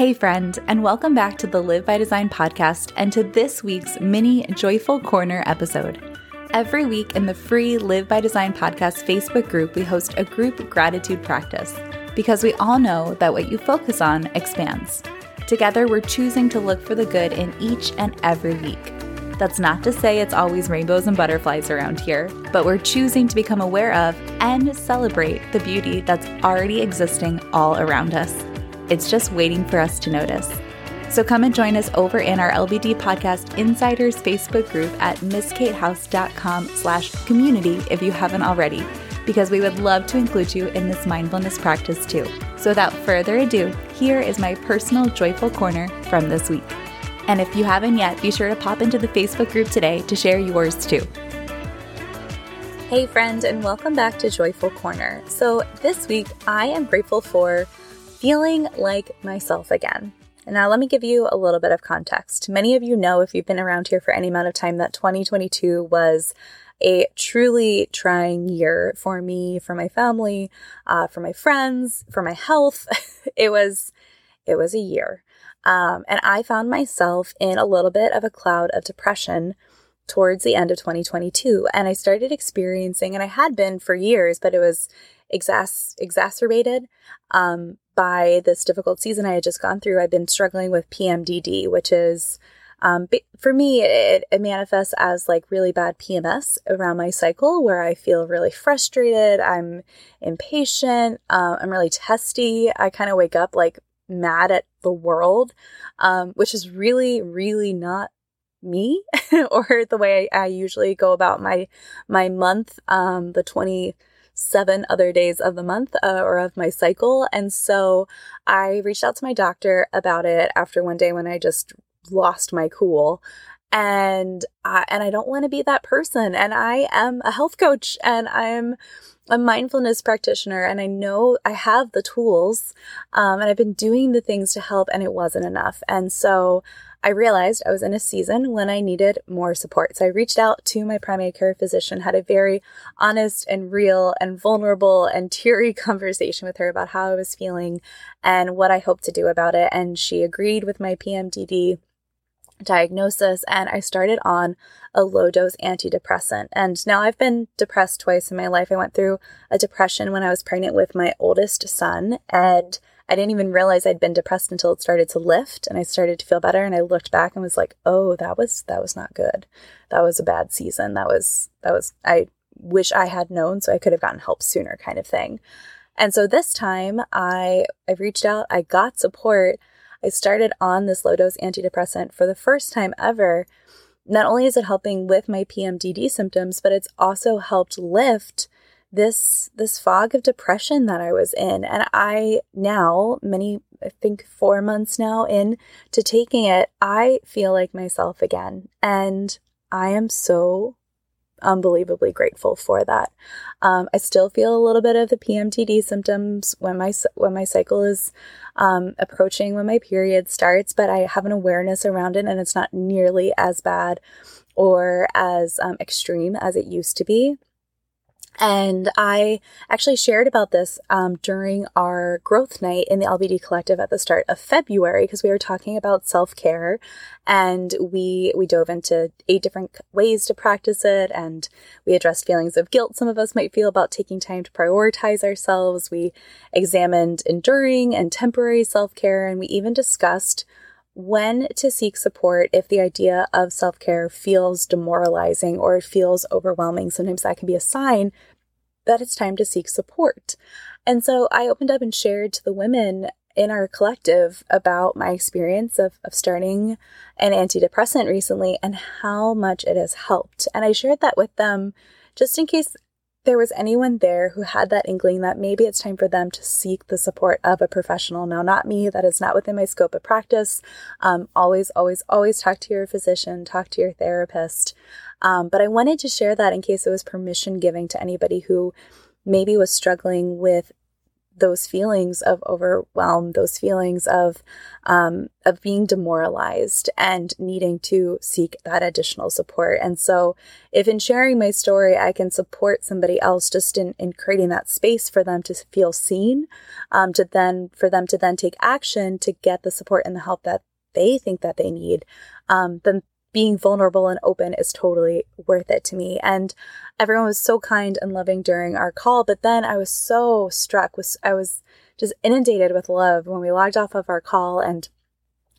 Hey, friend, and welcome back to the Live by Design podcast and to this week's mini Joyful Corner episode. Every week in the free Live by Design podcast Facebook group, we host a group gratitude practice because we all know that what you focus on expands. Together, we're choosing to look for the good in each and every week. That's not to say it's always rainbows and butterflies around here, but we're choosing to become aware of and celebrate the beauty that's already existing all around us. It's just waiting for us to notice. So come and join us over in our LBD Podcast Insiders Facebook group at mskatehouse.com slash community if you haven't already, because we would love to include you in this mindfulness practice too. So without further ado, here is my personal joyful corner from this week. And if you haven't yet, be sure to pop into the Facebook group today to share yours too. Hey, friend, and welcome back to Joyful Corner. So, this week I am grateful for feeling like myself again. And now, let me give you a little bit of context. Many of you know, if you've been around here for any amount of time, that 2022 was a truly trying year for me, for my family, uh, for my friends, for my health. it was, it was a year. Um, and I found myself in a little bit of a cloud of depression towards the end of 2022. And I started experiencing, and I had been for years, but it was exas- exacerbated um, by this difficult season I had just gone through. I've been struggling with PMDD, which is um, for me, it, it, manifests as like really bad PMS around my cycle where I feel really frustrated. I'm impatient. Uh, I'm really testy. I kind of wake up like mad at the world, um, which is really, really not me or the way I, usually go about my my month um the 27 other days of the month uh, or of my cycle. And so I reached out to my doctor about it after one day when I just lost my cool. And I, and I don't want to be that person. And I am a health coach and I'm a mindfulness practitioner and I know I have the tools um, and I've been doing the things to help and it wasn't enough. And so I realized I was in a season when I needed more support. So I reached out to my primary care physician, had a very honest and real and vulnerable and teary conversation with her about how I was feeling and what I hoped to do about it. And she agreed with my PMDD diagnosis and I started on a low dose antidepressant. And now I've been depressed twice in my life. I went through a depression when I was pregnant with my oldest son and I didn't even realize I'd been depressed until it started to lift and I started to feel better and I looked back and was like, "Oh, that was that was not good. That was a bad season. That was that was I wish I had known so I could have gotten help sooner kind of thing." And so this time I I reached out, I got support. I started on this low dose antidepressant for the first time ever. Not only is it helping with my PMDD symptoms, but it's also helped lift this this fog of depression that I was in and I now many I think 4 months now in to taking it I feel like myself again and I am so unbelievably grateful for that. Um, I still feel a little bit of the PMDD symptoms when my when my cycle is um, approaching when my period starts, but I have an awareness around it, and it's not nearly as bad or as um, extreme as it used to be. And I actually shared about this um, during our growth night in the LBD collective at the start of February because we were talking about self care, and we we dove into eight different ways to practice it, and we addressed feelings of guilt some of us might feel about taking time to prioritize ourselves. We examined enduring and temporary self care, and we even discussed when to seek support if the idea of self care feels demoralizing or it feels overwhelming. Sometimes that can be a sign that it's time to seek support. And so I opened up and shared to the women in our collective about my experience of, of starting an antidepressant recently and how much it has helped. And I shared that with them just in case there was anyone there who had that inkling that maybe it's time for them to seek the support of a professional. Now, not me, that is not within my scope of practice. Um, always, always, always talk to your physician, talk to your therapist. Um, but I wanted to share that in case it was permission giving to anybody who maybe was struggling with those feelings of overwhelm, those feelings of um, of being demoralized and needing to seek that additional support. And so, if in sharing my story, I can support somebody else just in in creating that space for them to feel seen, um, to then for them to then take action to get the support and the help that they think that they need, um, then being vulnerable and open is totally worth it to me. And everyone was so kind and loving during our call. But then I was so struck with, I was just inundated with love when we logged off of our call and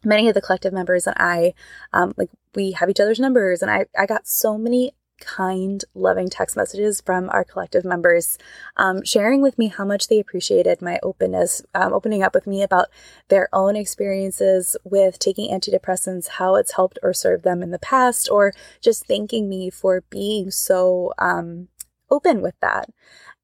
many of the collective members and I, um, like we have each other's numbers and I, I got so many kind, loving text messages from our collective members, um, sharing with me how much they appreciated my openness, um, opening up with me about their own experiences with taking antidepressants, how it's helped or served them in the past, or just thanking me for being so um, open with that.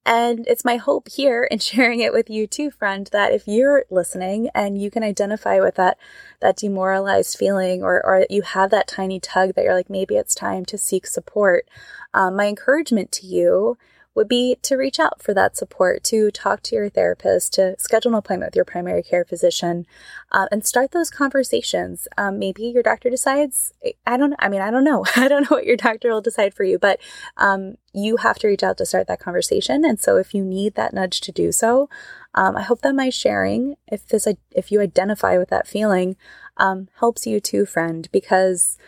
And it's my hope here in sharing it with you too, friend, that if you're listening and you can identify with that, that demoralized feeling or, or you have that tiny tug that you're like, maybe it's time to seek support. Um, my encouragement to you would be to reach out for that support, to talk to your therapist, to schedule an appointment with your primary care physician, uh, and start those conversations. Um, maybe your doctor decides, I don't I mean, I don't know. I don't know what your doctor will decide for you, but um, you have to reach out to start that conversation. And so if you need that nudge to do so, um, I hope that my sharing, if this, if you identify with that feeling, um, helps you too, friend, because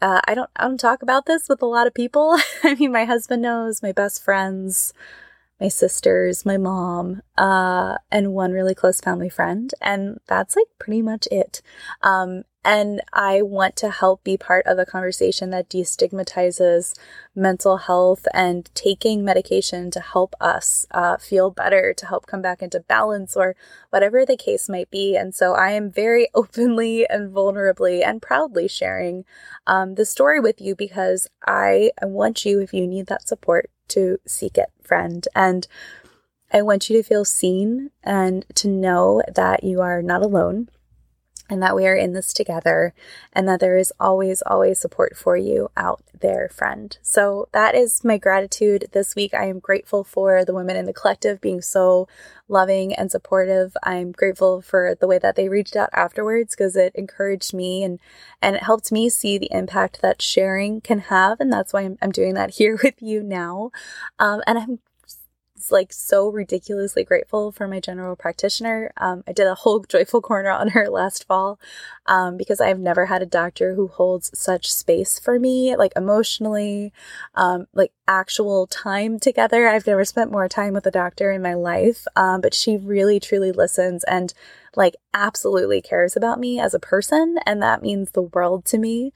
uh, I don't I don't talk about this with a lot of people. I mean, my husband knows, my best friends, my sisters, my mom, uh, and one really close family friend, and that's like pretty much it. Um, and I want to help be part of a conversation that destigmatizes mental health and taking medication to help us uh, feel better, to help come back into balance, or whatever the case might be. And so I am very openly and vulnerably and proudly sharing um, the story with you because I, I want you, if you need that support, to seek it, friend. And I want you to feel seen and to know that you are not alone and that we are in this together and that there is always, always support for you out there, friend. So that is my gratitude this week. I am grateful for the women in the collective being so loving and supportive. I'm grateful for the way that they reached out afterwards because it encouraged me and, and it helped me see the impact that sharing can have. And that's why I'm, I'm doing that here with you now. Um, and I'm like so ridiculously grateful for my general practitioner. Um, I did a whole joyful corner on her last fall um, because I've never had a doctor who holds such space for me, like emotionally, um, like actual time together. I've never spent more time with a doctor in my life, um, but she really truly listens and like absolutely cares about me as a person and that means the world to me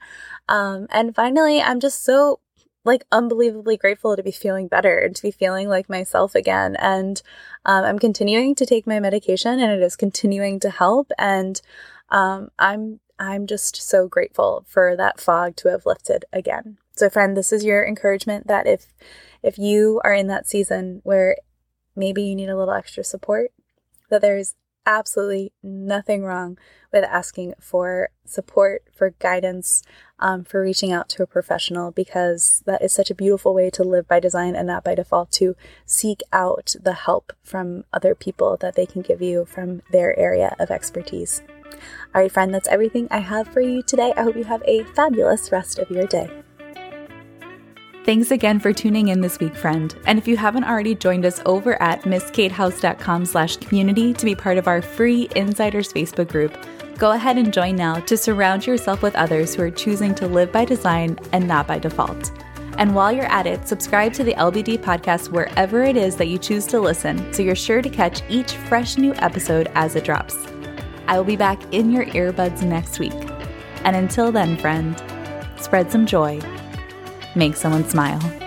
um, and finally i'm just so like unbelievably grateful to be feeling better and to be feeling like myself again. And um, I'm continuing to take my medication and it is continuing to help. And um, I'm I'm just so grateful for that fog to have lifted again. So friend, this is your encouragement that if if you are in that season where maybe you need a little extra support, that there's absolutely nothing wrong with asking for support, for guidance, um, for reaching out to a professional, because that is such a beautiful way to live by design and not by default to seek out the help from other people that they can give you from their area of expertise. All right, friend, that's everything I have for you today. I hope you have a fabulous rest of your day. Thanks again for tuning in this week, friend. And if you haven't already joined us over at mskatehouse.com slash community to be part of our free Insiders Facebook group, go ahead and join now to surround yourself with others who are choosing to live by design and not by default. And while you're at it, subscribe to the LBD podcast wherever it is that you choose to listen so you're sure to catch each fresh new episode as it drops. I will be back in your earbuds next week. And until then, friend, spread some joy make someone smile.